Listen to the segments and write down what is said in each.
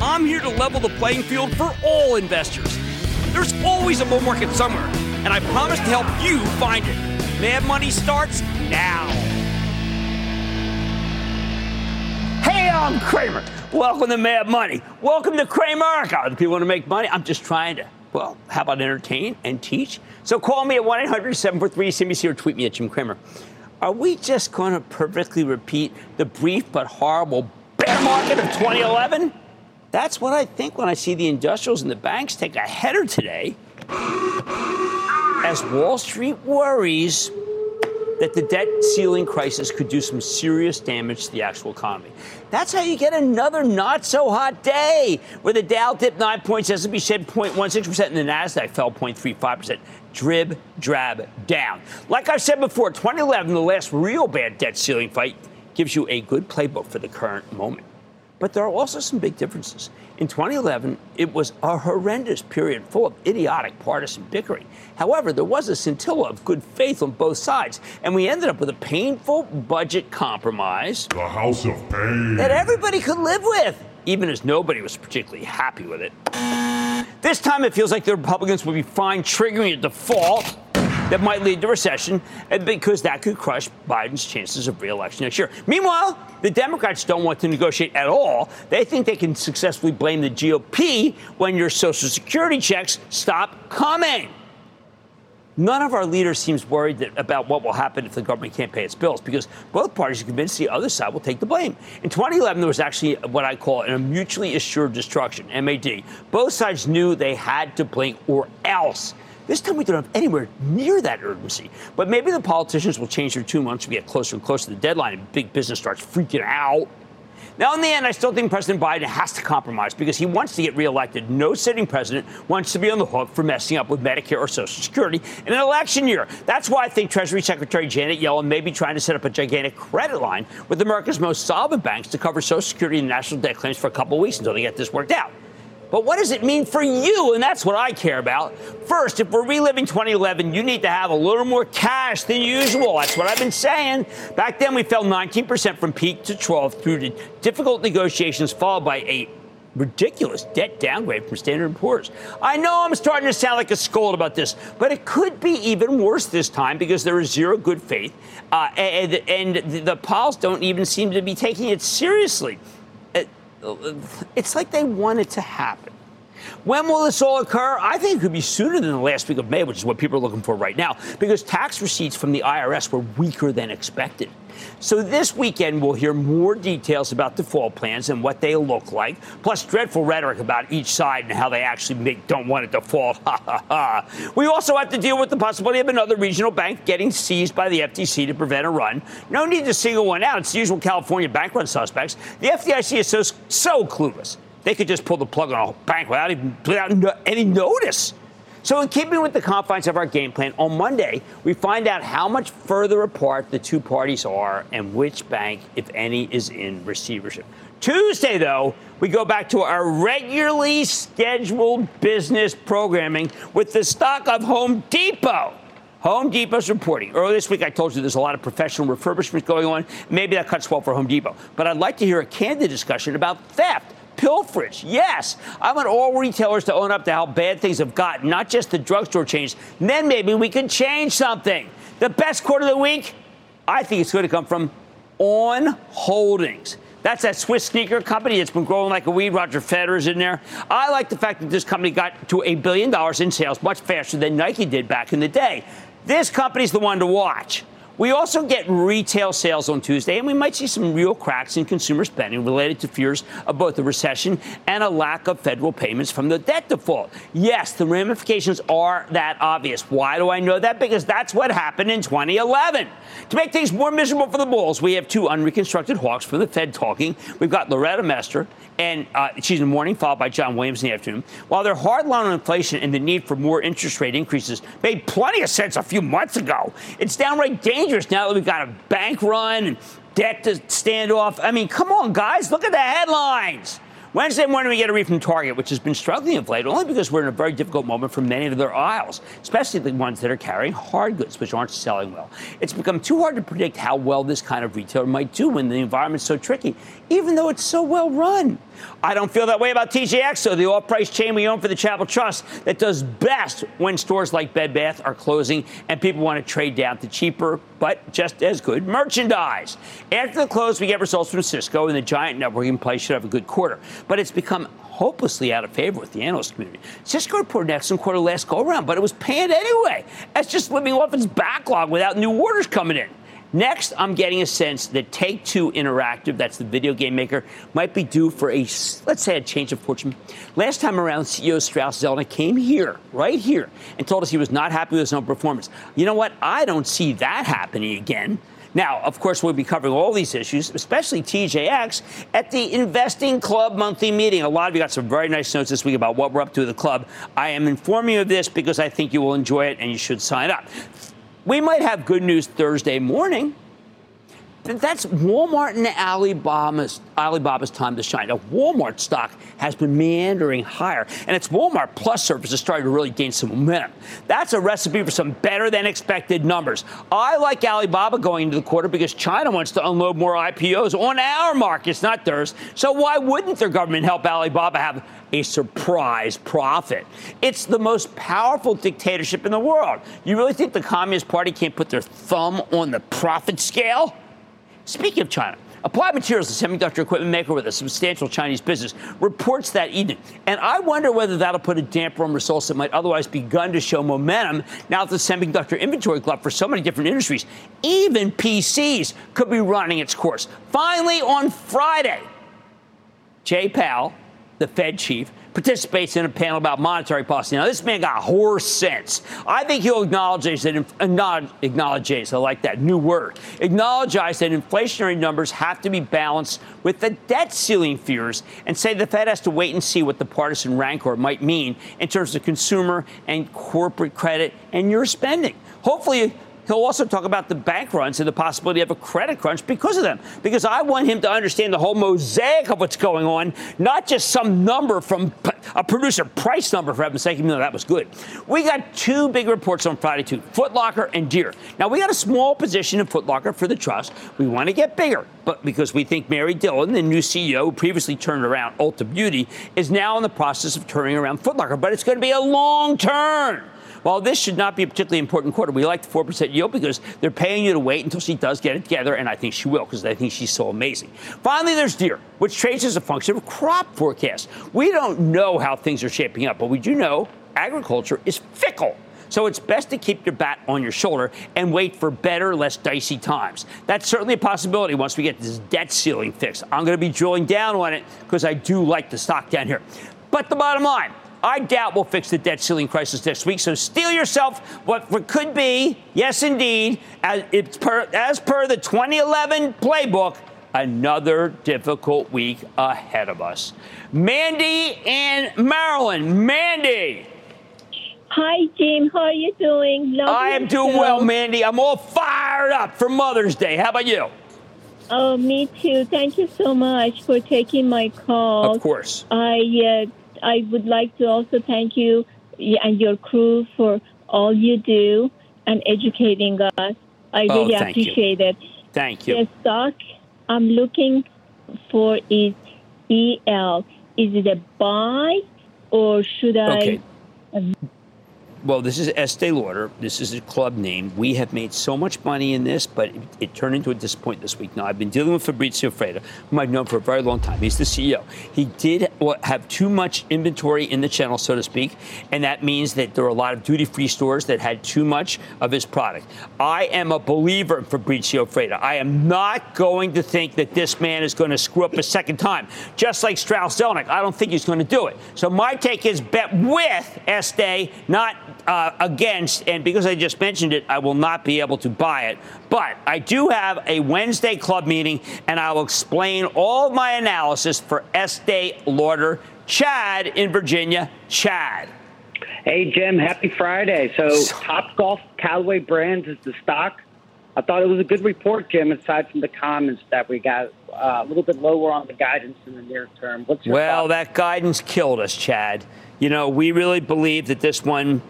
I'm here to level the playing field for all investors. There's always a bull market somewhere, and I promise to help you find it. Mad Money starts now. Hey, I'm Cramer. Welcome to Mad Money. Welcome to Cramerica. The people want to make money. I'm just trying to, well, how about entertain and teach? So call me at 1 800 743 CNBC or tweet me at Jim Cramer. Are we just going to perfectly repeat the brief but horrible bear market of 2011? That's what I think when I see the industrials and the banks take a header today as Wall Street worries that the debt ceiling crisis could do some serious damage to the actual economy. That's how you get another not so hot day, where the Dow dipped 9 points, S&P shed 0.16%, and the Nasdaq fell 0.35%. Drib, drab, down. Like I've said before, 2011, the last real bad debt ceiling fight, gives you a good playbook for the current moment. But there are also some big differences. In 2011, it was a horrendous period full of idiotic partisan bickering. However, there was a scintilla of good faith on both sides, and we ended up with a painful budget compromise. The House of Pain. That everybody could live with, even as nobody was particularly happy with it. This time, it feels like the Republicans will be fine triggering a default that might lead to recession because that could crush Biden's chances of reelection next year. Meanwhile, the Democrats don't want to negotiate at all. They think they can successfully blame the GOP when your Social Security checks stop coming. None of our leaders seems worried that, about what will happen if the government can't pay its bills because both parties are convinced the other side will take the blame. In 2011, there was actually what I call a mutually assured destruction, MAD. Both sides knew they had to blink or else. This time we don't have anywhere near that urgency. But maybe the politicians will change their tune once we get closer and closer to the deadline and big business starts freaking out. Now, in the end, I still think President Biden has to compromise because he wants to get reelected. No sitting president wants to be on the hook for messing up with Medicare or Social Security in an election year. That's why I think Treasury Secretary Janet Yellen may be trying to set up a gigantic credit line with America's most solvent banks to cover Social Security and national debt claims for a couple weeks until they get this worked out. But what does it mean for you? And that's what I care about. First, if we're reliving 2011, you need to have a little more cash than usual. That's what I've been saying. Back then, we fell 19% from peak to 12 through the difficult negotiations, followed by a ridiculous debt downgrade from Standard & Poor's. I know I'm starting to sound like a scold about this, but it could be even worse this time because there is zero good faith, uh, and, and the Powells don't even seem to be taking it seriously it's like they want it to happen. When will this all occur? I think it could be sooner than the last week of May, which is what people are looking for right now, because tax receipts from the IRS were weaker than expected. So this weekend, we'll hear more details about default plans and what they look like, plus dreadful rhetoric about each side and how they actually make, don't want it to ha. We also have to deal with the possibility of another regional bank getting seized by the FTC to prevent a run. No need to single one out. It's the usual California bank run suspects. The FDIC is so, so clueless. They could just pull the plug on a bank without even without no, any notice. So, in keeping with the confines of our game plan, on Monday, we find out how much further apart the two parties are and which bank, if any, is in receivership. Tuesday, though, we go back to our regularly scheduled business programming with the stock of Home Depot. Home Depot's reporting. Earlier this week, I told you there's a lot of professional refurbishment going on. Maybe that cuts well for Home Depot. But I'd like to hear a candid discussion about theft pilferage. Yes, I want all retailers to own up to how bad things have gotten, not just the drugstore chains. then maybe we can change something. The best quarter of the week, I think it's going to come from On Holdings. That's that Swiss sneaker company that's been growing like a weed. Roger Federer's in there. I like the fact that this company got to a billion dollars in sales much faster than Nike did back in the day. This company's the one to watch. We also get retail sales on Tuesday, and we might see some real cracks in consumer spending related to fears of both a recession and a lack of federal payments from the debt default. Yes, the ramifications are that obvious. Why do I know that? Because that's what happened in 2011. To make things more miserable for the Bulls, we have two unreconstructed hawks from the Fed talking. We've got Loretta Mester, and uh, she's in the morning, followed by John Williams in the afternoon. While their hard line on inflation and the need for more interest rate increases made plenty of sense a few months ago, it's downright dangerous now that we've got a bank run and debt to stand off. I mean, come on, guys, look at the headlines. Wednesday morning, we get a read from Target, which has been struggling of late, only because we're in a very difficult moment for many of their aisles, especially the ones that are carrying hard goods, which aren't selling well. It's become too hard to predict how well this kind of retailer might do when the environment's so tricky, even though it's so well run. I don't feel that way about TJX, so the off-price chain we own for the Charitable Trust that does best when stores like Bed Bath are closing and people want to trade down to cheaper but just as good merchandise. After the close, we get results from Cisco, and the giant networking play should have a good quarter. But it's become hopelessly out of favor with the analyst community. Cisco reported an excellent quarter last go around, but it was panned anyway. That's just living off its backlog without new orders coming in. Next, I'm getting a sense that Take Two Interactive, that's the video game maker, might be due for a, let's say, a change of fortune. Last time around, CEO Strauss Zelnick came here, right here, and told us he was not happy with his own performance. You know what? I don't see that happening again. Now, of course, we'll be covering all these issues, especially TJX, at the Investing Club monthly meeting. A lot of you got some very nice notes this week about what we're up to at the club. I am informing you of this because I think you will enjoy it and you should sign up. We might have good news Thursday morning. That's Walmart and Alibaba's, Alibaba's time to shine. Now, Walmart stock has been meandering higher, and its Walmart Plus service is starting to really gain some momentum. That's a recipe for some better than expected numbers. I like Alibaba going into the quarter because China wants to unload more IPOs on our markets, not theirs. So why wouldn't their government help Alibaba have a surprise profit. It's the most powerful dictatorship in the world. You really think the Communist Party can't put their thumb on the profit scale? Speaking of China, Applied Materials, a semiconductor equipment maker with a substantial Chinese business, reports that evening. And I wonder whether that'll put a damper on results that might otherwise begun to show momentum now that the semiconductor inventory glut for so many different industries, even PCs, could be running its course. Finally, on Friday, Jay Powell, the Fed chief, participates in a panel about monetary policy. Now, this man got horse sense. I think he'll acknowledge that, not acknowledge, I like that new word, acknowledge that inflationary numbers have to be balanced with the debt ceiling fears and say the Fed has to wait and see what the partisan rancor might mean in terms of consumer and corporate credit and your spending. Hopefully, He'll also talk about the bank runs and the possibility of a credit crunch because of them. Because I want him to understand the whole mosaic of what's going on, not just some number from a producer price number, for heaven's sake, even though that was good. We got two big reports on Friday, too Footlocker and Deere. Now, we got a small position in Footlocker for the trust. We want to get bigger, but because we think Mary Dillon, the new CEO who previously turned around Ulta Beauty, is now in the process of turning around Footlocker. But it's going to be a long turn. While this should not be a particularly important quarter, we like the 4% yield because they're paying you to wait until she does get it together, and I think she will because I think she's so amazing. Finally, there's Deere, which trades as a function of crop forecast. We don't know how things are shaping up, but we do know agriculture is fickle. So it's best to keep your bat on your shoulder and wait for better, less dicey times. That's certainly a possibility once we get this debt ceiling fixed. I'm going to be drilling down on it because I do like the stock down here. But the bottom line, I doubt we'll fix the debt ceiling crisis next week. So steel yourself what could be, yes, indeed, as, per, as per the 2011 playbook, another difficult week ahead of us. Mandy and Maryland. Mandy. Hi, Jim. How are you doing? Love I am doing show. well, Mandy. I'm all fired up for Mother's Day. How about you? Oh, me too. Thank you so much for taking my call. Of course. I uh, I would like to also thank you and your crew for all you do. and educating us. I Oh, really thank you. appreciate it. Thank you. The stock I'm looking for is EL. Is it a buy or should Okay. I? Well, this is Estee Lauder. This is a club name. We have made so much money in this, but it, it turned into a disappointment this week. Now, I've been dealing with Fabrizio Freda, whom I've known for a very long time. He's the CEO. He did have too much inventory in the channel, so to speak, and that means that there are a lot of duty free stores that had too much of his product. I am a believer in Fabrizio Freda. I am not going to think that this man is going to screw up a second time. Just like Strauss Zelnick, I don't think he's going to do it. So my take is bet with Estee, not uh, against, and because I just mentioned it, I will not be able to buy it. But I do have a Wednesday club meeting, and I will explain all my analysis for Estee Lauder. Chad in Virginia. Chad. Hey, Jim, happy Friday. So, Top Golf Callaway Brands is the stock. I thought it was a good report, Jim, aside from the comments that we got uh, a little bit lower on the guidance in the near term. Well, thoughts? that guidance killed us, Chad. You know, we really believe that this one,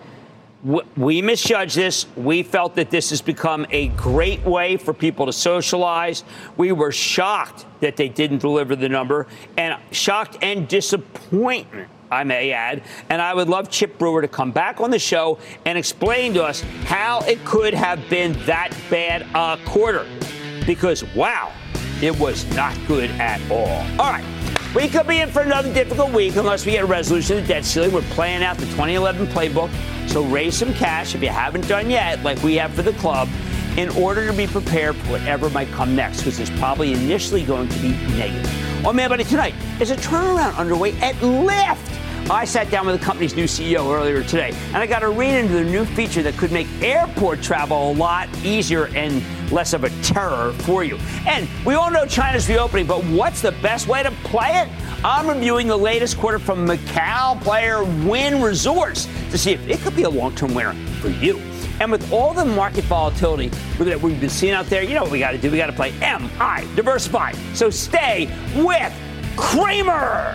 we misjudged this. We felt that this has become a great way for people to socialize. We were shocked that they didn't deliver the number, and shocked and disappointment. I may add, and I would love Chip Brewer to come back on the show and explain to us how it could have been that bad a quarter. Because, wow, it was not good at all. All right. We could be in for another difficult week unless we get a resolution to the debt ceiling. We're playing out the 2011 playbook. So raise some cash if you haven't done yet, like we have for the club, in order to be prepared for whatever might come next, because it's probably initially going to be negative. On Mad Money tonight, is a turnaround underway at Lyft. I sat down with the company's new CEO earlier today, and I got to read into the new feature that could make airport travel a lot easier and less of a terror for you. And we all know China's reopening, but what's the best way to play it? I'm reviewing the latest quarter from Macau player Wynn Resorts to see if it could be a long term winner for you. And with all the market volatility that we've been seeing out there, you know what we got to do? We got to play MI, diversify. So stay with Cramer.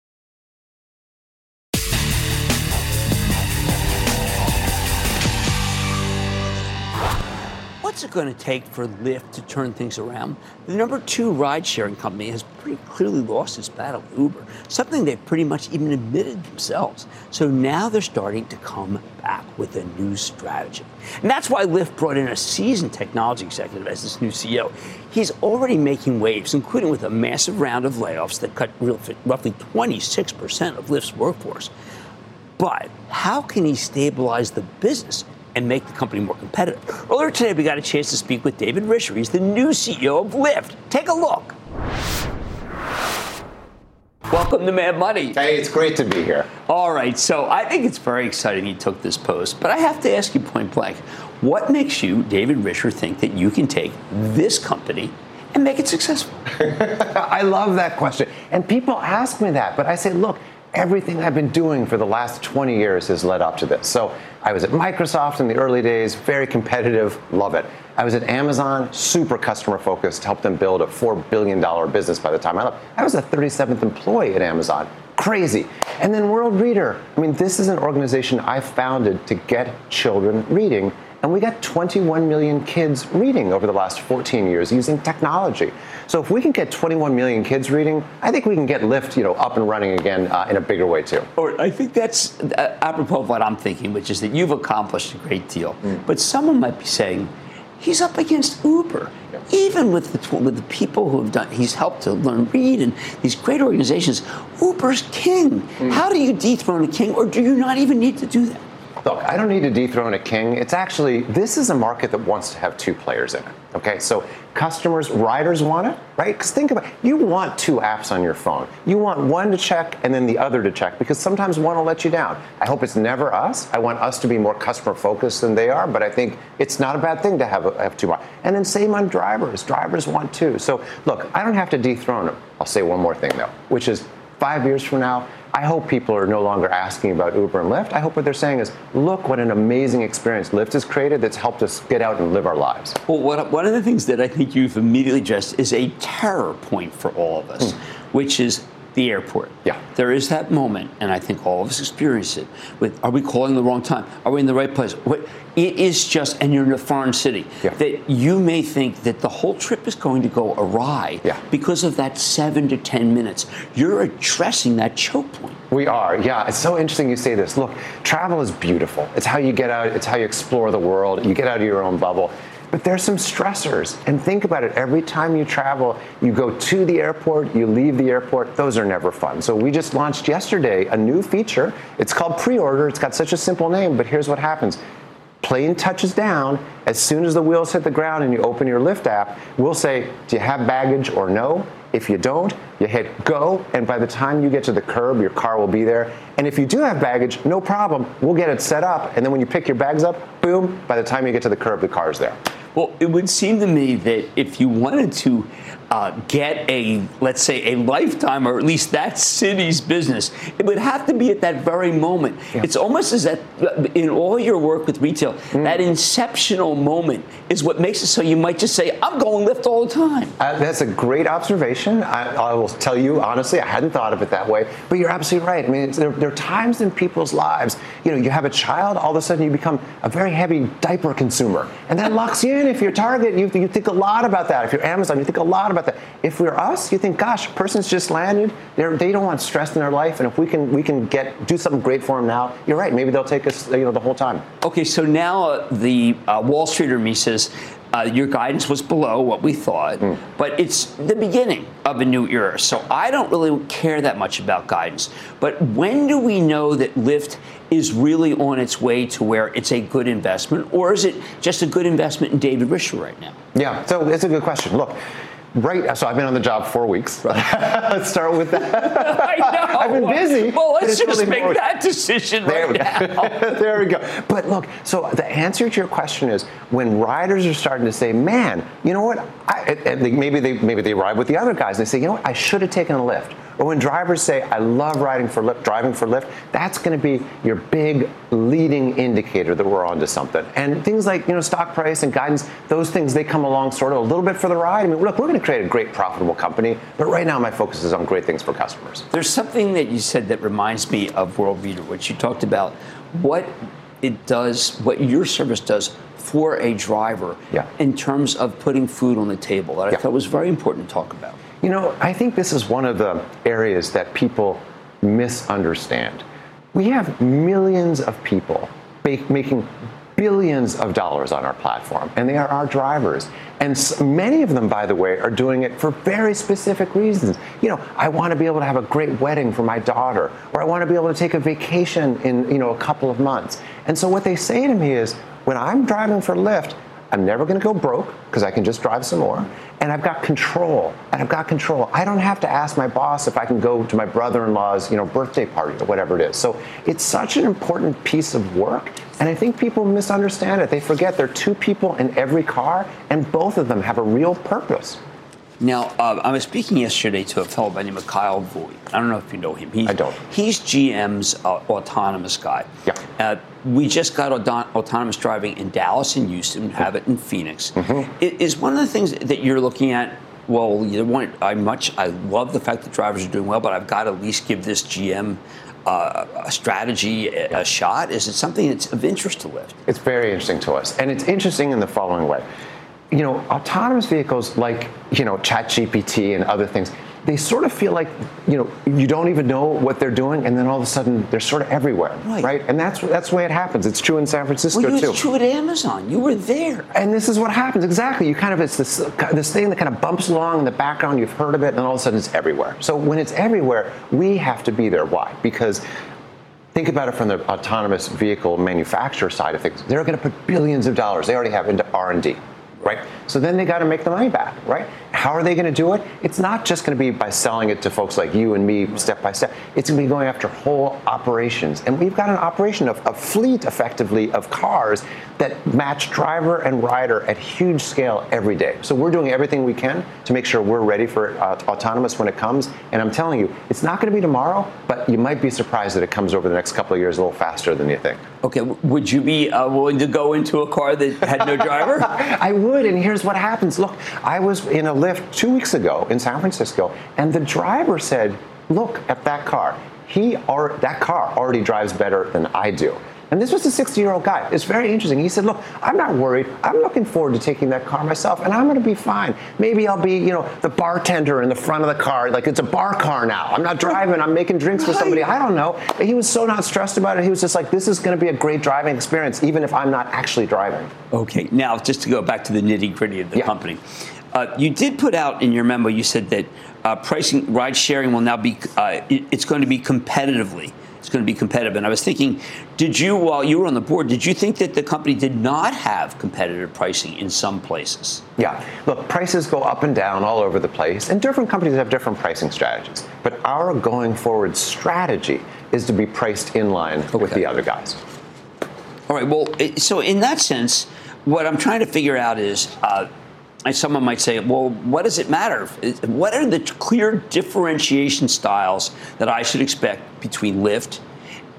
What's it going to take for Lyft to turn things around? The number two ride sharing company has pretty clearly lost its battle with Uber, something they've pretty much even admitted themselves. So now they're starting to come back with a new strategy. And that's why Lyft brought in a seasoned technology executive as this new CEO. He's already making waves, including with a massive round of layoffs that cut roughly 26% of Lyft's workforce. But how can he stabilize the business and make the company more competitive? Earlier today, we got a chance to speak with David Risher. He's the new CEO of Lyft. Take a look. Welcome to Mad Money. Hey, it's great to be here. All right, so I think it's very exciting you took this post, but I have to ask you point blank what makes you, David Risher, think that you can take this company and make it successful? I love that question. And people ask me that, but I say, look, everything I've been doing for the last 20 years has led up to this. So I was at Microsoft in the early days, very competitive, love it. I was at Amazon, super customer focused, helped them build a $4 billion business by the time I left. I was the 37th employee at Amazon. Crazy. And then Worldreader. I mean, this is an organization I founded to get children reading and we got 21 million kids reading over the last 14 years using technology. So if we can get 21 million kids reading, I think we can get Lyft, you know, up and running again uh, in a bigger way too. Or I think that's uh, apropos of what I'm thinking, which is that you've accomplished a great deal. Mm. But someone might be saying, he's up against Uber. Even with the, with the people who have done, he's helped to learn read and these great organizations. Uber's king. Mm. How do you dethrone a king, or do you not even need to do that? Look, I don't need to dethrone a king. It's actually, this is a market that wants to have two players in it. Okay, so customers, riders want it, right? Because think about it, you want two apps on your phone. You want one to check and then the other to check because sometimes one will let you down. I hope it's never us. I want us to be more customer focused than they are, but I think it's not a bad thing to have, have two. And then same on drivers. Drivers want two. So look, I don't have to dethrone them. I'll say one more thing though, which is five years from now, I hope people are no longer asking about Uber and Lyft. I hope what they're saying is, look what an amazing experience Lyft has created that's helped us get out and live our lives. Well, what, one of the things that I think you've immediately addressed is a terror point for all of us, mm. which is the airport. Yeah. There is that moment, and I think all of us experience it. With are we calling the wrong time? Are we in the right place? What it is just, and you're in a foreign city, yeah. that you may think that the whole trip is going to go awry yeah. because of that seven to ten minutes. You're addressing that choke point. We are, yeah. It's so interesting you say this. Look, travel is beautiful. It's how you get out. It's how you explore the world. You get out of your own bubble. But there's some stressors. And think about it every time you travel, you go to the airport, you leave the airport, those are never fun. So we just launched yesterday a new feature. It's called pre order. It's got such a simple name, but here's what happens plane touches down, as soon as the wheels hit the ground and you open your Lyft app, we'll say, Do you have baggage or no? If you don't, you hit go, and by the time you get to the curb, your car will be there. And if you do have baggage, no problem. We'll get it set up, and then when you pick your bags up, boom, by the time you get to the curb, the car's there. Well, it would seem to me that if you wanted to uh, get a, let's say, a lifetime or at least that city's business, it would have to be at that very moment. Yeah. It's almost as that in all your work with retail, mm. that inceptional moment is what makes it so you might just say, I'm going Lyft all the time. Uh, that's a great observation. I, I, will tell you honestly, I hadn't thought of it that way, but you're absolutely right. I mean, there, there are times in people's lives, you know, you have a child, all of a sudden you become a very heavy diaper consumer, and that locks you in. If you're Target, you, you think a lot about that. If you're Amazon, you think a lot about about that. If we're us, you think, gosh, person's just landed. They're, they don't want stress in their life, and if we can we can get do something great for them now, you're right. Maybe they'll take us, you know, the whole time. Okay, so now uh, the uh, Wall Streeter me says. Uh, your guidance was below what we thought, mm. but it's the beginning of a new era. So I don't really care that much about guidance. But when do we know that Lyft is really on its way to where it's a good investment, or is it just a good investment in David Risher right now? Yeah, so it's a good question. Look, Right. So I've been on the job four weeks. let's start with that. I know. I've been busy. Well, let's just make that decision there right now. there we go. But look, so the answer to your question is when riders are starting to say, "Man, you know what? I, maybe they maybe they ride with the other guys. And they say, "You know what? I should have taken a Lyft." Or when drivers say, I love riding for Lyft, driving for Lyft, that's going to be your big leading indicator that we're onto something. And things like, you know, stock price and guidance, those things, they come along sort of a little bit for the ride. I mean, look, we're going to create a great profitable company, but right now my focus is on great things for customers. There's something that you said that reminds me of Worldreader, which you talked about. What it does, what your service does for a driver Yeah. in terms of putting food on the table that I Yeah. thought was very important to talk about. You know, I think this is one of the areas that people misunderstand. We have millions of people making billions of dollars on our platform, and they are our drivers. And many of them, by the way, are doing it for very specific reasons. You know, I want to be able to have a great wedding for my daughter, or I want to be able to take a vacation in, you know, a couple of months. And so what they say to me is, when I'm driving for Lyft, I'm never going to go broke because I can just drive some more. And I've got control. And I've got control. I don't have to ask my boss if I can go to my brother-in-law's, you know, birthday party or whatever it is. So it's such an important piece of work. And I think people misunderstand it. They forget there are two people in every car, and both of them have a real purpose. Now, uh, I was speaking yesterday to a fellow by the name of Kyle Vogt. I don't know if you know him. He's, I don't. He's GM's uh, autonomous guy. Yeah. Uh, we just got auto- autonomous driving in Dallas and Houston, have it in Phoenix. Mm-hmm. It is one of the things that you're looking at. Well, you want I much I love the fact that drivers are doing well, but I've got to at least give this GM uh, a strategy a, a shot. Is it something that's of interest to Lyft? It's very interesting to us. And it's interesting in the following way. You know, autonomous vehicles like, you know, ChatGPT and other things, they sort of feel like, you know, you don't even know what they're doing, and then all of a sudden they're sort of everywhere, Right. And that's that's the way it happens. It's true in San Francisco Well, too. it's true at Amazon. You were there. And this is what happens exactly. You kind of it's this this thing that kind of bumps along in the background. You've heard of it, and all of a sudden it's everywhere. So when it's everywhere, we have to be there. Why? Because think about it from the autonomous vehicle manufacturer side of things. They're going to put billions of dollars they already have into R and D. Right? So then they got to make the money back, right? How are they going to do it? It's not just going to be by selling it to folks like you and me step by step. It's going to be going after whole operations. And we've got an operation of a fleet effectively of cars that match driver and rider at huge scale every day. So we're doing everything we can to make sure we're ready for uh, autonomous when it comes. And I'm telling you, it's not going to be tomorrow, but you might be surprised that it comes over the next couple of years a little faster than you think. Okay, would you be uh, willing to go into a car that had no driver? I would, and here's what happens. Look, I was in a Lyft two weeks ago in San Francisco, and the driver said, "Look at that car. He or that car already drives better than I do." And this was a 60-year-old guy. It's very interesting. He said, "Look, I'm not worried. I'm looking forward to taking that car myself, and I'm going to be fine. Maybe I'll be, you know, the bartender in the front of the car. Like it's a bar car now. I'm not driving. I'm making drinks for somebody. I don't know." But he was so not stressed about it. He was just like, "This is going to be a great driving experience, even if I'm not actually driving." Okay, now just to go back to the nitty gritty of the Yeah. company. Uh, you did put out in your memo, you said that uh, pricing, ride sharing will now be, uh, it- it's going to be competitively. It's going to be competitive. And I was thinking, did you, while you were on the board, did you think that the company did not have competitive pricing in some places? Yeah. Look, prices go up and down all over the place, and different companies have different pricing strategies. But our going forward strategy is to be priced in line with the other guys. All right. Well, so in that sense, what I'm trying to figure out is, uh, and someone might say, well, what does it matter? What are the clear differentiation styles that I should expect between Lyft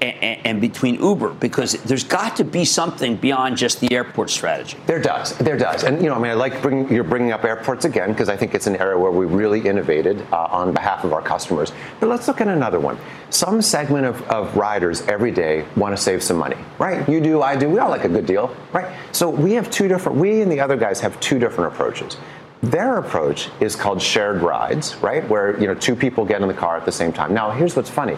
and, between Uber? Because there's got to be something beyond just the airport strategy. There does, there does, and you know, I mean, I like bring, you're bringing up airports again because I think it's an area where we really innovated uh, on behalf of our customers. But let's look at another one. Some segment of, of riders every day want to save some money, right? You do, I do, we all like a good deal, right? So we have two different. We and the other guys have two different approaches. Their approach is called shared rides, right? Where you know two people get in the car at the same time. Now, here's what's funny.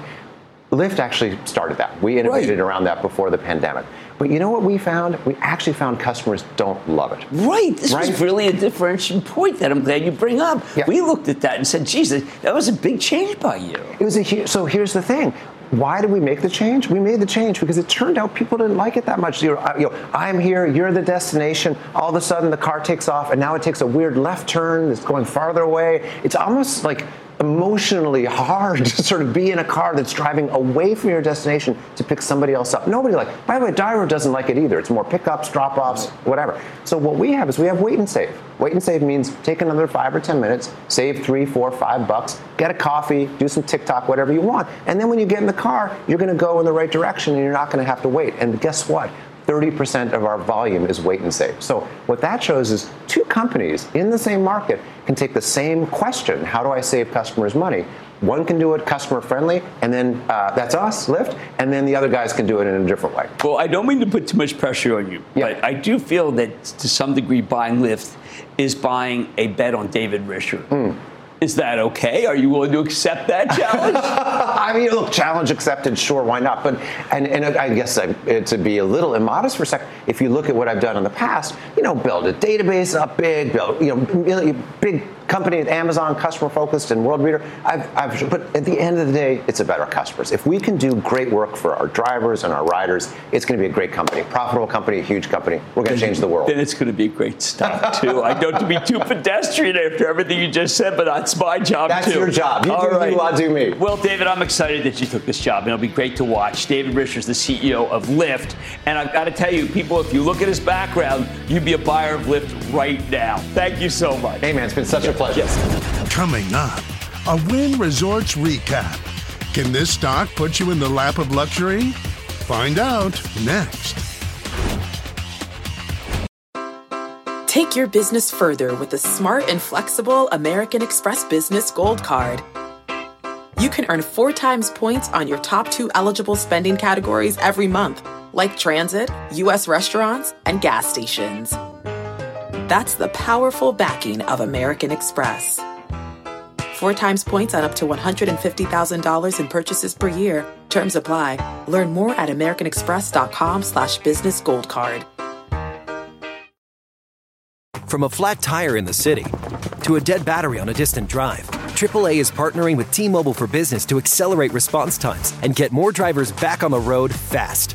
Lyft actually started that. We innovated Right. around that before the pandemic. But you know what we found? We actually found customers don't love it. Right. This was really a differentiating point that I'm glad you bring up. Yeah. We looked at that and said, Jesus, that was a big change by you. It was a hu- so here's the thing. Why did we make the change? We made the change because it turned out people didn't like it that much. You know, uh, I- you know, I'm here, you're the destination. All of a sudden, the car takes off, and now it takes a weird left turn that's going farther away. It's almost like emotionally hard to sort of be in a car that's driving away from your destination to pick somebody else up. Nobody like. By the way, driver doesn't like it either. It's more pickups, drop-offs, whatever. So what we have is we have wait and save. Wait and save means take another five or ten minutes, save three, four, five bucks, get a coffee, do some TikTok, whatever you want, and then when you get in the car, you're going to go in the right direction and you're not going to have to wait. And guess what? 30% of our volume is wait and save. So what that shows is two companies in the same market can take the same question, how do I save customers money? One can do it customer friendly, and then uh, that's us, Lyft, and then the other guys can do it in a different way. Well, I don't mean to put too much pressure on you, yeah. but I do feel that to some degree buying Lyft is buying a bet on David Risher. Mm. Is that okay? Are you willing to accept that challenge? I mean, look, challenge accepted, sure, why not? But and, and I guess I, to be a little immodest for a second, if you look at what I've done in the past, you know, build a database up big, build you know, big company at Amazon, customer focused and Worldreader. I've, I've, but at the end of the day, it's about our customers. If we can do great work for our drivers and our riders, it's going to be a great company, profitable company, a huge company. We're going to change the world. Then it's going to be great stuff too. I don't to be too pedestrian after everything you just said, but that's my job that's too. That's your job. You All do right. you, I do me. Well, David, I'm excited that you took this job, and it'll be great to watch. David Risher is the CEO of Lyft, and I've got to tell you, people, if you look at his background, you'd be a buyer of Lyft right now. Thank you so much. Hey, man, it's been such a pleasure. Yes. Coming up, a Wynn Resorts recap. Can this stock put you in the lap of luxury? Find out next. Take your business further with the smart and flexible American Express Business Gold Card. You can earn four times points on your top two eligible spending categories every month, like transit, U.S. restaurants, and gas stations. That's the powerful backing of American Express. Four times points on up to $150,000 in purchases per year. Terms apply. Learn more at americanexpress.com slash business gold card. From a flat tire in the city to a dead battery on a distant drive, AAA is partnering with T-Mobile for Business to accelerate response times and get more drivers back on the road fast.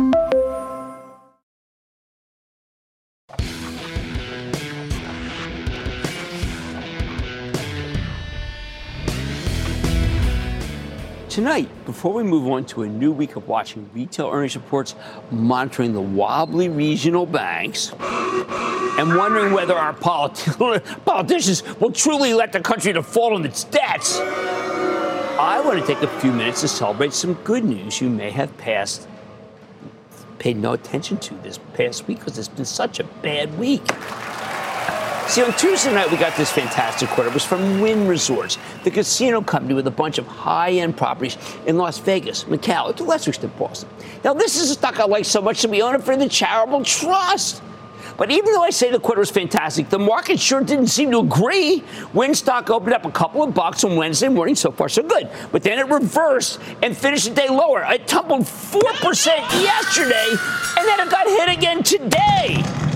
Tonight, before we move on to a new week of watching retail earnings reports, monitoring the wobbly regional banks, and wondering whether our politi- politicians will truly let the country default on its debts, I want to take a few minutes to celebrate some good news you may have passed paid no attention to this past week because it's been such a bad week. See, on Tuesday night, we got this fantastic quarter. It was from Wynn Resorts, the casino company with a bunch of high end properties in Las Vegas, Macau, to lesser extent Boston. Now, this is a stock I like so much that we own it for the charitable trust. But even though I say the quarter was fantastic, the market sure didn't seem to agree. Wynn stock opened up a couple of bucks on Wednesday morning, so far so good. But then it reversed and finished the day lower. It tumbled 4% yesterday, and then it got hit again today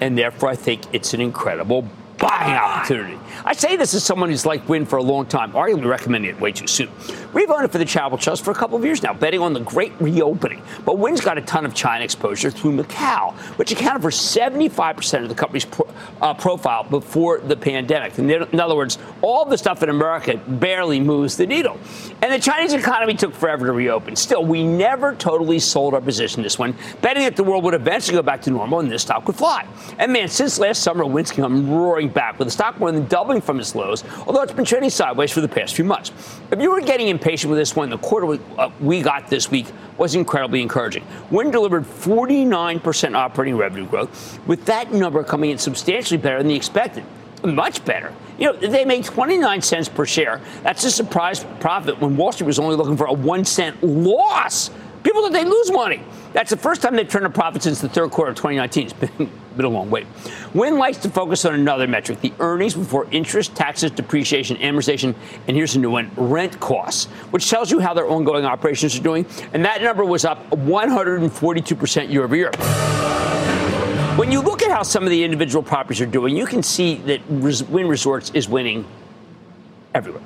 and therefore I think it's an incredible buying opportunity. I say this as someone who's liked Wynn for a long time, arguably recommending it way too soon. We've owned it for the Charitable Trust for a couple of years now, betting on the great reopening. But Wynn's got a ton of China exposure through Macau, which accounted for 75% of the company's pro, uh, profile before the pandemic. In, in other words, all the stuff in America barely moves the needle. And the Chinese economy took forever to reopen. Still, we never totally sold our position this one, betting that the world would eventually go back to normal and this stock would fly. And man, since last summer, Wynn's come roaring back with the stock more than doubling from its lows, although it's been trading sideways for the past few months. If you were getting impatient with this one, the quarter we, uh, we got this week was incredibly encouraging. Wynn delivered 49% operating revenue growth, with that number coming in substantially better than the expected. Much better. You know, they made 29 cents per share. That's a surprise profit when Wall Street was only looking for a one cent loss. People thought they'd lose money. That's the first time they've turned a profit since the third quarter of 2019. It's been, been a long wait. Wynn likes to focus on another metric the earnings before interest, taxes, depreciation, amortization, and here's a new one rent costs, which tells you how their ongoing operations are doing. And that number was up 142% year over year. When you look at how some of the individual properties are doing, you can see that Wynn Resorts is winning everywhere.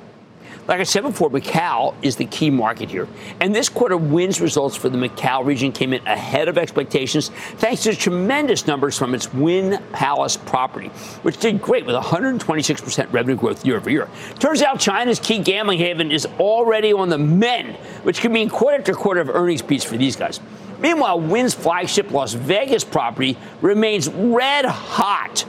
Like I said before, Macau is the key market here. And this quarter Wynn's results for the Macau region came in ahead of expectations thanks to tremendous numbers from its Wynn Palace property, which did great with 126% revenue growth year over year. Turns out China's key gambling haven is already on the mend, which could mean quarter after quarter of earnings beats for these guys. Meanwhile, Wynn's flagship Las Vegas property remains red hot.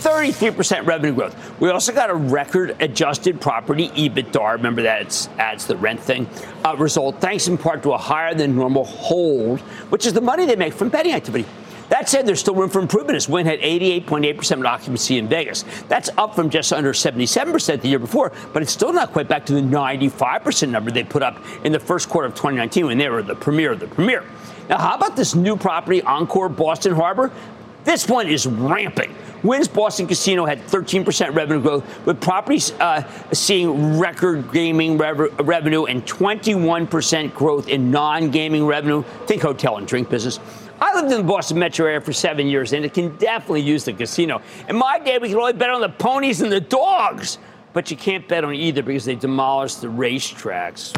33% revenue growth. We also got a record adjusted property EBITDA. Remember that it's, adds the rent thing. Uh, result thanks in part to a higher than normal hold, which is the money they make from betting activity. That said, there's still room for improvement as Wynn had 88.8% occupancy in Vegas. That's up from just under 77% the year before, but it's still not quite back to the 95% number they put up in the first quarter of 2019 when they were the premier of the premier. Now, how about this new property, Encore Boston Harbor? This one is ramping. Wynn's Boston Casino had 13% revenue growth, with properties uh, seeing record gaming rev- revenue and 21% growth in non gaming revenue. Think hotel and drink business. I lived in the Boston metro area for seven years, and it can definitely use the casino. In my day, we could only bet on the ponies and the dogs, but you can't bet on either because they demolished the racetracks.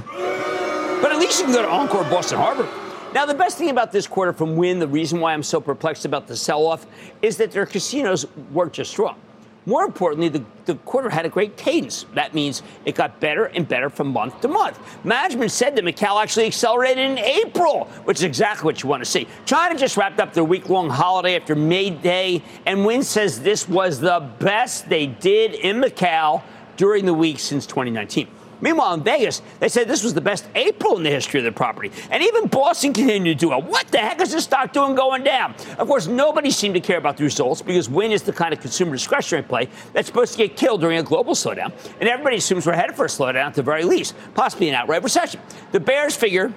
But at least you can go to Encore Boston Harbor. Now, the best thing about this quarter from Wynn, the reason why I'm so perplexed about the sell off, is that their casinos weren't just strong. More importantly, the, the quarter had a great cadence. That means it got better and better from month to month. Management said that Macau actually accelerated in April, which is exactly what you want to see. China just wrapped up their week long holiday after May Day, and Wynn says this was the best they did in Macau during the week since 2019. Meanwhile, in Vegas, they said this was the best April in the history of the property. And even Boston continued to do it. What the heck is this stock doing going down? Of course, nobody seemed to care about the results because Wynn is the kind of consumer discretionary play that's supposed to get killed during a global slowdown. And everybody assumes we're headed for a slowdown at the very least, possibly an outright recession. The bears figure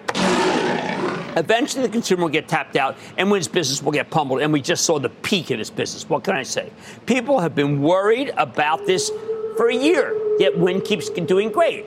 Eventually, the consumer will get tapped out, and Wynn's business will get pummeled. And we just saw the peak in its business. What can I say? People have been worried about this for a year, yet Wynn keeps doing great.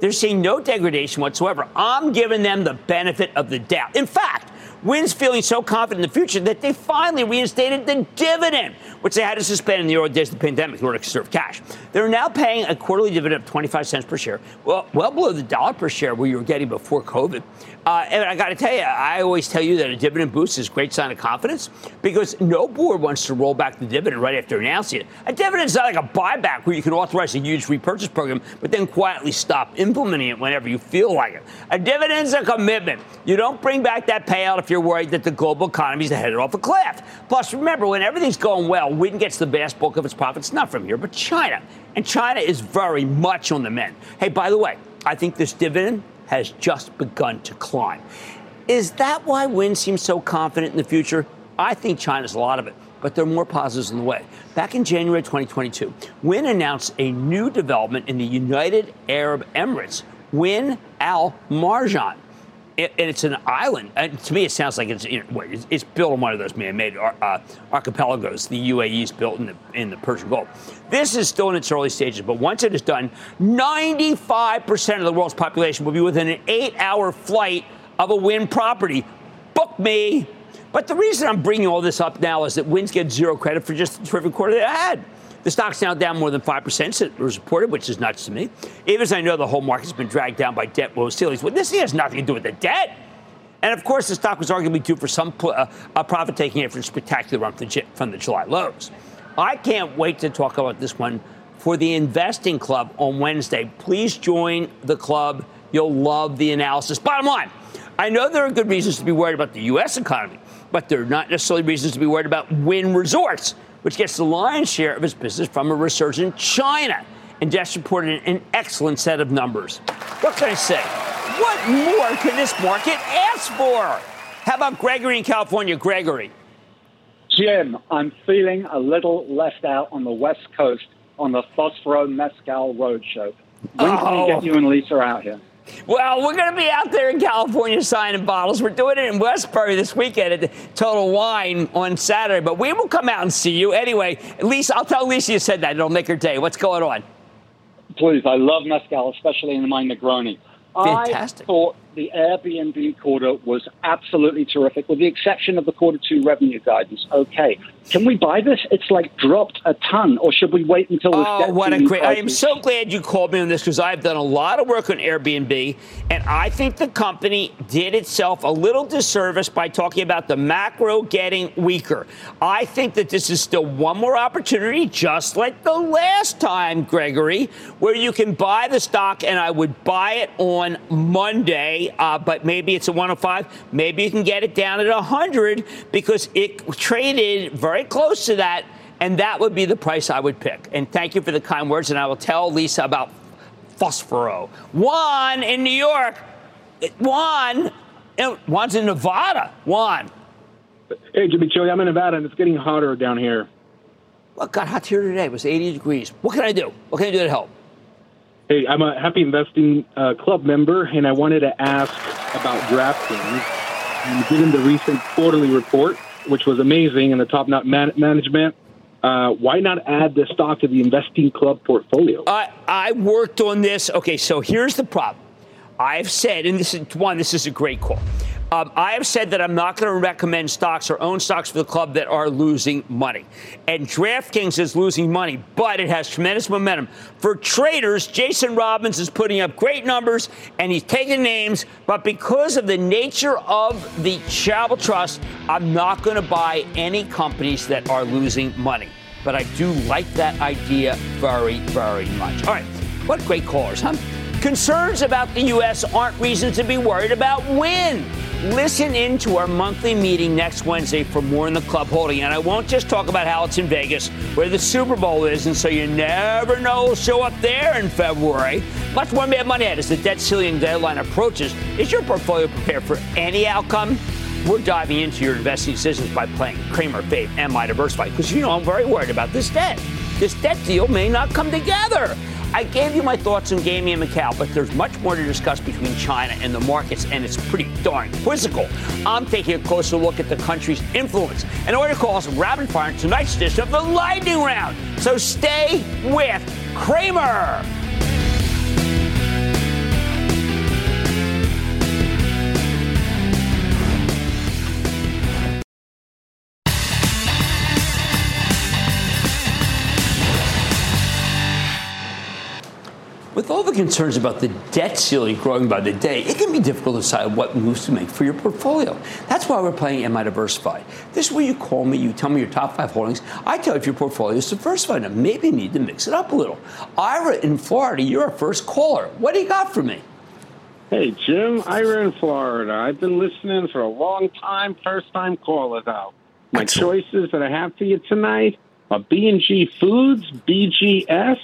They're seeing no degradation whatsoever. I'm giving them the benefit of the doubt. In fact, Wynn's feeling so confident in the future that they finally reinstated the dividend, which they had to suspend in the early days of the pandemic in order to conserve cash. They're now paying a quarterly dividend of 25 cents per share, well, well below the dollar per share we were getting before COVID. Uh, and I got to tell you, I always tell you that a dividend boost is a great sign of confidence because no board wants to roll back the dividend right after announcing it. A dividend is not like a buyback where you can authorize a huge repurchase program, but then quietly stop implementing it whenever you feel like it. A dividend is a commitment. You don't bring back that payout if you're worried that the global economy is headed off a cliff. Plus, remember, when everything's going well, Wynn gets the vast bulk of its profits not from here, but China. And China is very much on the mend. Hey, by the way, I think this dividend has just begun to climb. Is that why Wynn seems so confident in the future? I think China's a lot of it, but there are more positives in the way. Back in January 2022, Wynn announced a new development in the United Arab Emirates, Wynn Al Marjan and it's an island. And to me, it sounds like it's you know, it's built on one of those man-made uh, archipelagos the UAE's built in the in the Persian Gulf. This is still in its early stages, but once it is done, 95% of the world's population will be within an eight-hour flight of a Wynn property. Book me. But the reason I'm bringing all this up now is that Wynn's get zero credit for just the terrific quarter they had. The stock's now down more than 5% since it was reported, which is nuts to me. Even as I know the whole market's been dragged down by debt ceilings, but this has nothing to do with the debt. And of course, the stock was arguably due for some uh, profit taking after a spectacular run from the, from the July lows. I can't wait to talk about this one for the Investing Club on Wednesday. Please join the club. You'll love the analysis. Bottom line, I know there are good reasons to be worried about the U.S. economy, but there are not necessarily reasons to be worried about Wynn Resorts which gets the lion's share of its business from a resurgent China. And just reported an excellent set of numbers. What can I say? What more can this market ask for? How about Gregory in California? Gregory. Jim, I'm feeling a little left out on the West Coast on the Fósforo Mezcal Roadshow. When oh. can we get oh. you and Lisa out here? Well, we're going to be out there in California signing bottles. We're doing it in Westbury this weekend at Total Wine on Saturday, but we will come out and see you. Anyway, Lisa, I'll tell Lisa you said that. It'll make her day. What's going on? Please, I love mezcal, especially in my Negroni. Fantastic. I thought the Airbnb quarter was absolutely terrific, with the exception of the quarter two revenue guidance. Okay, can we buy this? It's like dropped a ton, or should we wait until? Oh, what a great! I am so glad you called me on this because I've done a lot of work on Airbnb, and I think the company did itself a little disservice by talking about the macro getting weaker. I think that this is still one more opportunity, just like the last time, Gregory, where you can buy the stock, and I would buy it on Monday, uh, but maybe it's a 105. Maybe you can get it down at 100 because it traded very close to that, and that would be the price I would pick. And thank you for the kind words, and I will tell Lisa about Fósforo. One in New York, one, one's in Nevada, one. Hey, Jimmy Chill, I'm in Nevada, and it's getting hotter down here. Well, it got hot here today. It was 80 degrees. What can I do? What can I do to help? Hey, I'm a happy investing uh, club member, and I wanted to ask about DraftKings. And given the recent quarterly report, which was amazing, and the top notch man- management, uh, why not add the stock to the investing club portfolio? I, I worked on this. Okay, so here's the problem. I've said, and this is one, this is a great call. Um, I have said that I'm not going to recommend stocks or own stocks for the club that are losing money. And DraftKings is losing money, but it has tremendous momentum. For traders, Jason Robbins is putting up great numbers and he's taking names, but because of the nature of the Charitable Trust, I'm not going to buy any companies that are losing money. But I do like that idea very, very much. All right, what great callers, huh? Concerns about the U.S. aren't reasons to be worried about Wynn. Listen in to our monthly meeting next Wednesday for more in the club holding. And I won't just talk about how it's in Vegas, where the Super Bowl is, and so you never know who'll show up there in February. Much more Mad Money as the debt ceiling deadline approaches. Is your portfolio prepared for any outcome? We're diving into your investing decisions by playing Cramer, Fave, and My Diversified because you know I'm very worried about this debt. This debt deal may not come together. I gave you my thoughts on gaming in Macau, but there's much more to discuss between China and the markets, and it's pretty darn quizzical. I'm taking a closer look at the country's influence. In order to call us rapid fire in tonight's edition of the Lightning Round. So stay with Cramer. With all the concerns about the debt ceiling growing by the day, it can be difficult to decide what moves to make for your portfolio. That's why we're playing Am I Diversified? This is where you call me, you tell me your top five holdings. I tell you if your portfolio is diversified and maybe you need to mix it up a little. Ira in Florida, you're our first caller. What do you got for me? Hey, Jim, Ira in Florida. I've been listening for a long time, first time caller, though. My Excellent. choices that I have for you tonight are B&G Foods, BGS,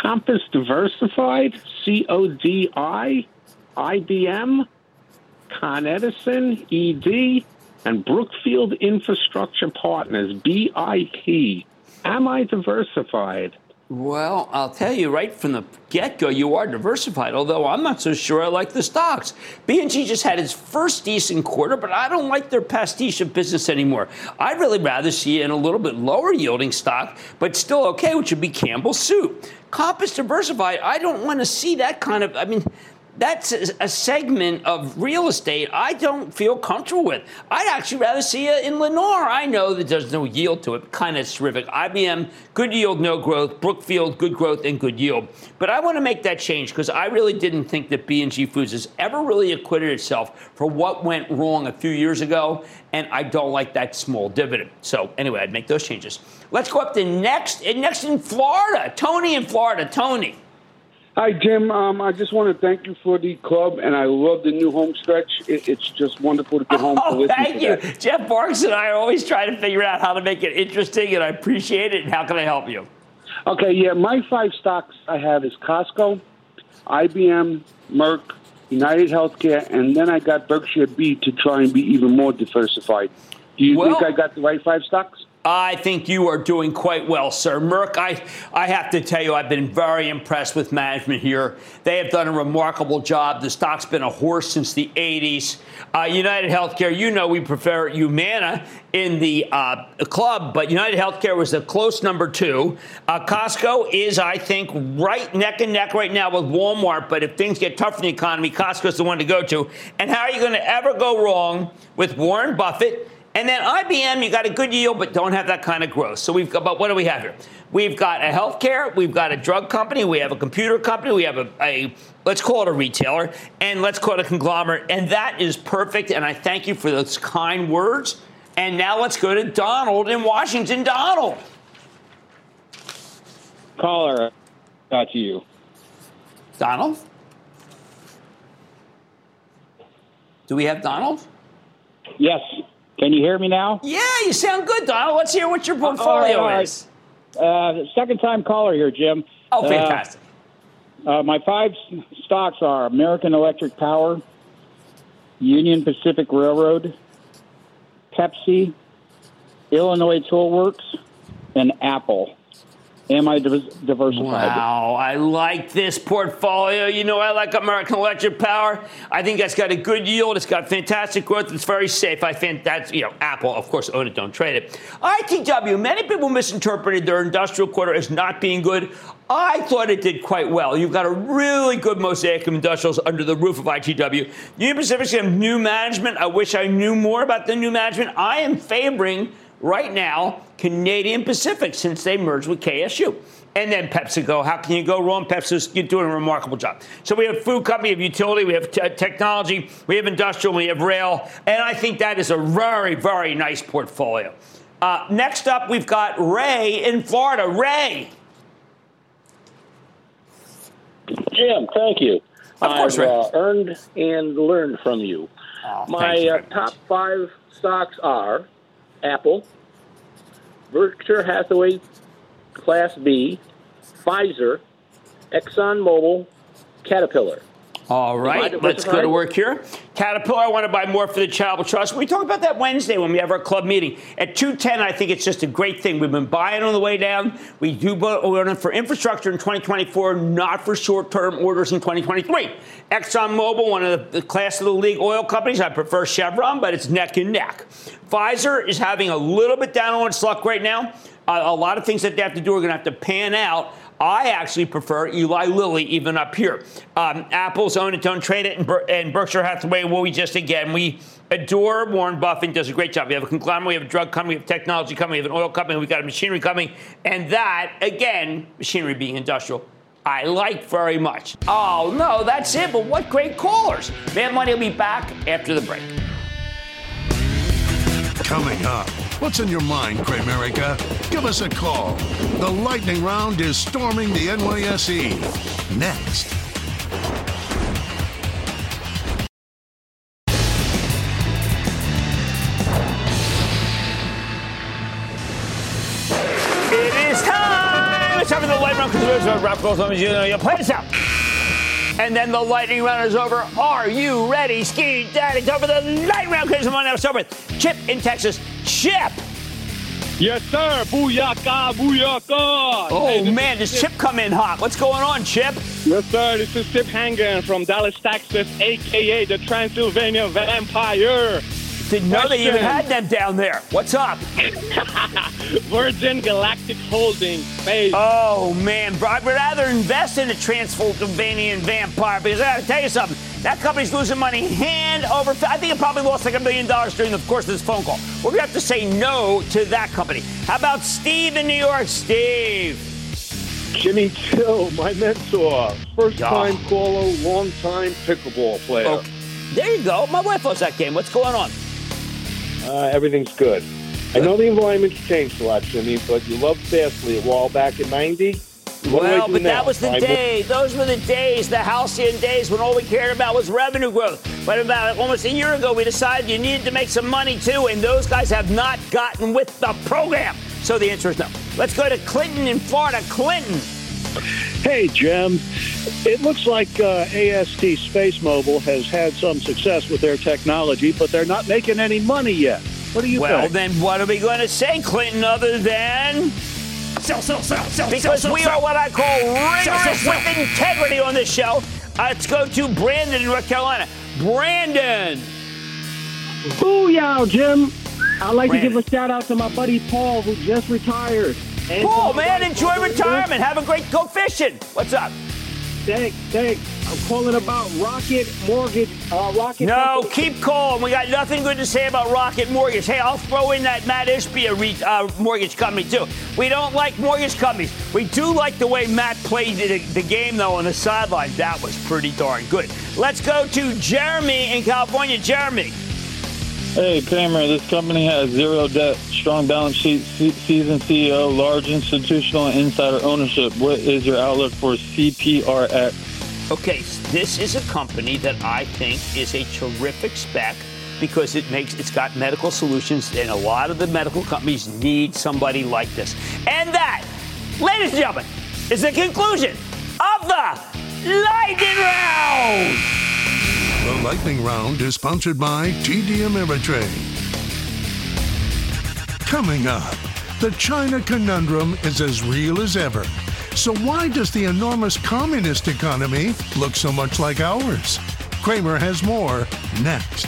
Compass Diversified, CODI, IBM, Con Edison, ED, and Brookfield Infrastructure Partners, BIP. Am I diversified? Well, I'll tell you right from the get-go, you are diversified. Although I'm not so sure I like the stocks. B&G just had its first decent quarter, but I don't like their pastiche of business anymore. I'd really rather see in a little bit lower yielding stock, but still okay, which would be Campbell Soup. Compass Diversified, I don't want to see that kind of. I mean, that's a segment of real estate I don't feel comfortable with. I'd actually rather see it in Lennar. I know that there's no yield to it, kind of terrific. IBM, good yield, no growth. Brookfield, good growth and good yield. But I want to make that change because I really didn't think that B&G Foods has ever really acquitted itself for what went wrong a few years ago, and I don't like that small dividend. So anyway, I'd make those changes. Let's go up to next, next in Florida. Tony in Florida. Tony. Hi, Jim. Um, I just want to thank you for the club, and I love the new home stretch. It, it's just wonderful to get home Oh, thank you. that. Jeff Marks and I always try to figure out how to make it interesting, and I appreciate it. And how can I help you? Okay, yeah, my five stocks I have is Costco, IBM, Merck, United Healthcare, and then I got Berkshire B to try and be even more diversified. Do you Well- think I got the right five stocks? I think you are doing quite well, sir. Merck, I, I have to tell you, I've been very impressed with management here. They have done a remarkable job. The stock's been a horse since the 80s. Uh, United Healthcare, you know we prefer Humana in the uh, club, but United Healthcare was a close number two. Uh, Costco is, I think, right neck and neck right now with Walmart, but if things get tough in the economy, Costco's the one to go to. And how are you going to ever go wrong with Warren Buffett? And then IBM, you got a good yield, but don't have that kind of growth. So we've got, but what do we have here? We've got a healthcare, we've got a drug company, we have a computer company, we have a, a let's call it a retailer, and let's call it a conglomerate. And that is perfect. And I thank you for those kind words. And now let's go to Donald in Washington. Donald. Caller, got to you. Donald? Do we have Donald? Yes. Can you hear me now? Yeah, you sound good, Donald. Let's hear what your portfolio all right. is. Uh, second time caller here, Jim. Oh, fantastic. Uh, uh, my five stocks are American Electric Power, Union Pacific Railroad, Pepsi, Illinois Toolworks, and Apple. Am I diversified? Wow, I like this portfolio. You know, I like American Electric Power. I think that's got a good yield. It's got fantastic growth. It's very safe. I think that's, you know, Apple, of course, own it, don't trade it. ITW, many people misinterpreted their industrial quarter as not being good. I thought it did quite well. You've got a really good mosaic of industrials under the roof of ITW. Union Pacific's got new management. I wish I knew more about the new management. I am favoring right now Canadian Pacific since they merged with KSU. And then PepsiCo. How can you go wrong? Pepsi's doing a remarkable job. So we have food company, we have utility, we have te- technology, we have industrial, we have rail, and I think that is a very, very nice portfolio. Uh, next up, we've got Ray in Florida. Ray. Jim, thank you. Of course, I've Ray. uh, earned and learned from you. My you uh, top five stocks are Apple, Berkshire Hathaway Class B, Pfizer, ExxonMobil, Caterpillar. All right, let's go to work here. Caterpillar, I want to buy more for the Charitable Trust. We talk about that Wednesday when we have our club meeting. At 210, I think it's just a great thing. We've been buying on the way down. We do it for infrastructure in 2024, not for short term orders in 2023. ExxonMobil, one of the, the class of the league oil companies, I prefer Chevron, but it's neck and neck. Pfizer is having a little bit down on its luck right now. Uh, a lot of things that they have to do are going to have to pan out. I actually prefer Eli Lilly even up here. Um, Apple's own it, don't trade it, and, Ber- and Berkshire Hathaway. Well, we just again we adore Warren Buffett. Does a great job. We have a conglomerate, we have a drug company, we have technology company, we have an oil company, we've got a machinery company, and that again, machinery being industrial. I like very much. Oh no, that's it. But what great callers! Mad Money will be back after the break. Coming up, what's in your mind, Cramerica? Give us a call. The lightning round is storming the NYSE. Next. It is time. It's time for the lightning round because there's a rap goes on. You know, you play this out. And then the lightning round is over. Are you ready, Ski Daddy? Time for the lightning round because I'm on now. With Chip in Texas. Chip. Yes, sir. Booyaka, booyaka. Oh Hey, man, does Chip come in hot? What's going on, Chip? Yes, sir. This is Chip Hangan from Dallas, Texas, a.k.a. the Transylvania Vampire. Didn't know they even had them down there. What's up? Virgin Galactic Holdings. Space. Oh man, bro, I'd rather invest in a Transylvanian vampire because I gotta tell you something. That company's losing money hand over. I think it probably lost like a million dollars during the course of this phone call. We're gonna have to say no to that company. How about Steve in New York? Steve. Jimmy Chill, my mentor. First time caller, long time pickleball player. Okay. There you go. My wife loves that game. What's going on? Uh, everyththing's good. I know the environment's changed a lot, Jimmy, but you loved Fastly a while back in 90. What well, but now? that was the more- day. Those were the days, the halcyon days, when all we cared about was revenue growth. But about almost a year ago, we decided you needed to make some money too, and those guys have not gotten with the program. So the answer is no. Let's go to Clinton in Florida. Clinton. Hey, Jim. It looks like uh, AST Space Mobile has had some success with their technology, but they're not making any money yet. What do you well, think? then what are we going to say, Clinton, other than. Sell, sell, sell, sell, Because sell, we sell, are what I call Sell, sell, rigorous sell. with integrity on this show. Uh, let's go to Brandon in North Carolina. Brandon. Booyah, Jim. I'd like Brandon. to give a shout out to my buddy Paul, who just retired. Cool, man. Enjoy retirement. Have a great go fishing. What's up? Thanks, thanks. I'm calling about Rocket Mortgage. Uh, Rocket. No, Company. keep calling. We got nothing good to say about Rocket Mortgage. Hey, I'll throw in that Matt Ishbia re- uh, mortgage company, too. We don't like mortgage companies. We do like the way Matt played the, the game, though, on the sideline. That was pretty darn good. Let's go to Jeremy in California. Jeremy. Hey, Cramer, this company has zero debt, strong balance sheet, se- seasoned CEO, large institutional and insider ownership. What is your outlook for CPRX? Okay, this is a company that I think is a terrific spec because it makes it's got medical solutions and a lot of the medical companies need somebody like this. And that, ladies and gentlemen, is the conclusion of the lightning round. The lightning round is sponsored by TD Ameritrade. Coming up, the China conundrum is as real as ever. So why does the enormous communist economy look so much like ours? Cramer has more next.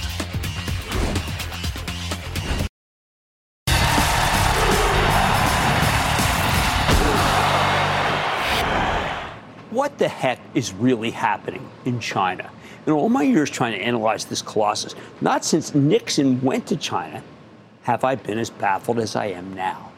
What the heck is really happening in China? In all my years trying to analyze this colossus, not since Nixon went to China have I been as baffled as I am now.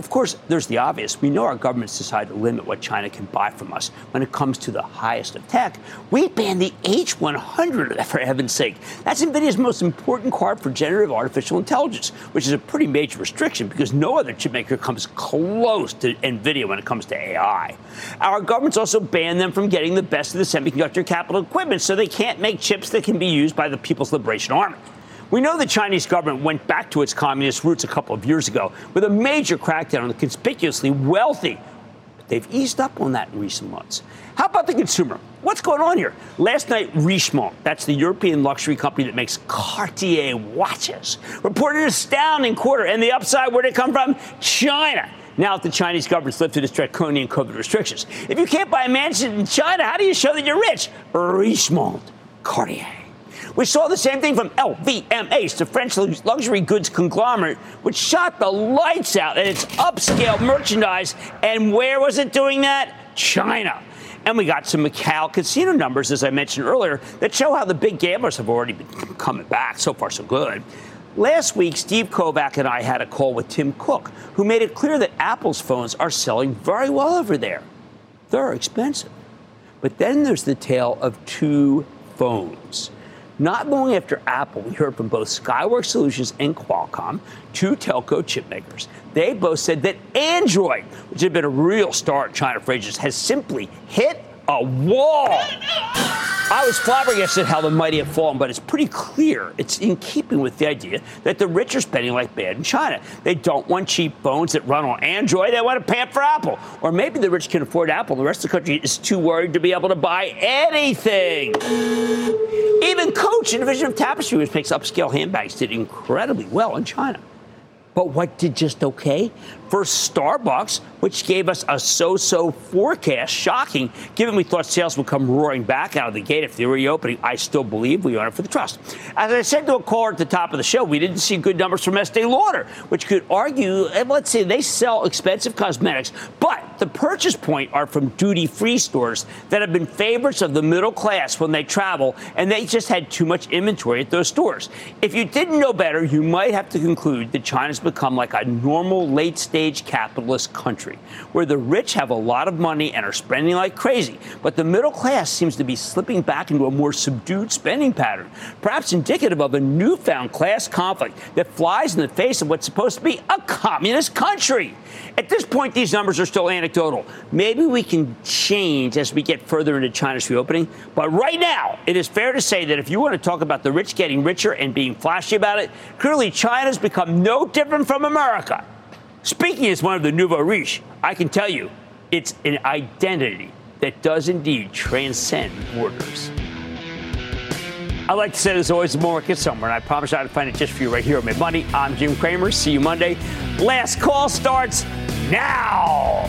Of course, there's the obvious. We know our government's decide to limit what China can buy from us when it comes to the highest of tech. We banned the H100, for heaven's sake. That's NVIDIA's most important card for generative artificial intelligence, which is a pretty major restriction because no other chipmaker comes close to NVIDIA when it comes to AI. Our government's also banned them from getting the best of the semiconductor capital equipment, so they can't make chips that can be used by the People's Liberation Army. We know the Chinese government went back to its communist roots a couple of years ago with a major crackdown on the conspicuously wealthy. But they've eased up on that in recent months. How about the consumer? What's going on here? Last night, Richemont, that's the European luxury company that makes Cartier watches, reported an astounding quarter. And the upside, where'd it come from? China. Now that the Chinese government's lifted its draconian COVID restrictions. If you can't buy a mansion in China, how do you show that you're rich? Richemont, Cartier. We saw the same thing from LVMH, the French luxury goods conglomerate, which shot the lights out at its upscale merchandise. And where was it doing that? China. And we got some Macau casino numbers, as I mentioned earlier, that show how the big gamblers have already been coming back. So far, so good. Last week, Steve Kovach and I had a call with Tim Cook, who made it clear that Apple's phones are selling very well over there. They're expensive. But then there's the tale of two phones. Not long after Apple, we heard from both Skyworks Solutions and Qualcomm, two telco chip makers. They both said that Android, which had been a real star in China for ages, has simply hit a wall. I was flabbergasted how the mighty have fallen, but it's pretty clear it's in keeping with the idea that the rich are spending like bad in China. They don't want cheap phones that run on Android. They want to pay for Apple. Or maybe the rich can afford Apple. The rest of the country is too worried to be able to buy anything. Even Coach, a division of Tapestry, which makes upscale handbags, did incredibly well in China. But what did just okay? First, Starbucks, which gave us a so so forecast, shocking, given we thought sales would come roaring back out of the gate if they were reopening. I still believe we own it for the trust. As I said to a caller at the top of the show, we didn't see good numbers from Estee Lauder, which could argue, let's say they sell expensive cosmetics, but the purchase point are from duty free stores that have been favorites of the middle class when they travel, and they just had too much inventory at those stores. If you didn't know better, you might have to conclude that China's become like a normal late stage capitalist country where the rich have a lot of money and are spending like crazy, but the middle class seems to be slipping back into a more subdued spending pattern, perhaps indicative of a newfound class conflict that flies in the face of what's supposed to be a communist country. At this point, these numbers are still anecdotal. Maybe we can change as we get further into China's reopening, but right now, it is fair to say that if you want to talk about the rich getting richer and being flashy about it, clearly China's become no different from America. Speaking as one of the nouveau riche, I can tell you it's an identity that does indeed transcend borders. I like to say there's always more market somewhere, and I promise I'll find it just for you right here on Mad Money. I'm Jim Cramer. See you Monday. Last call starts now.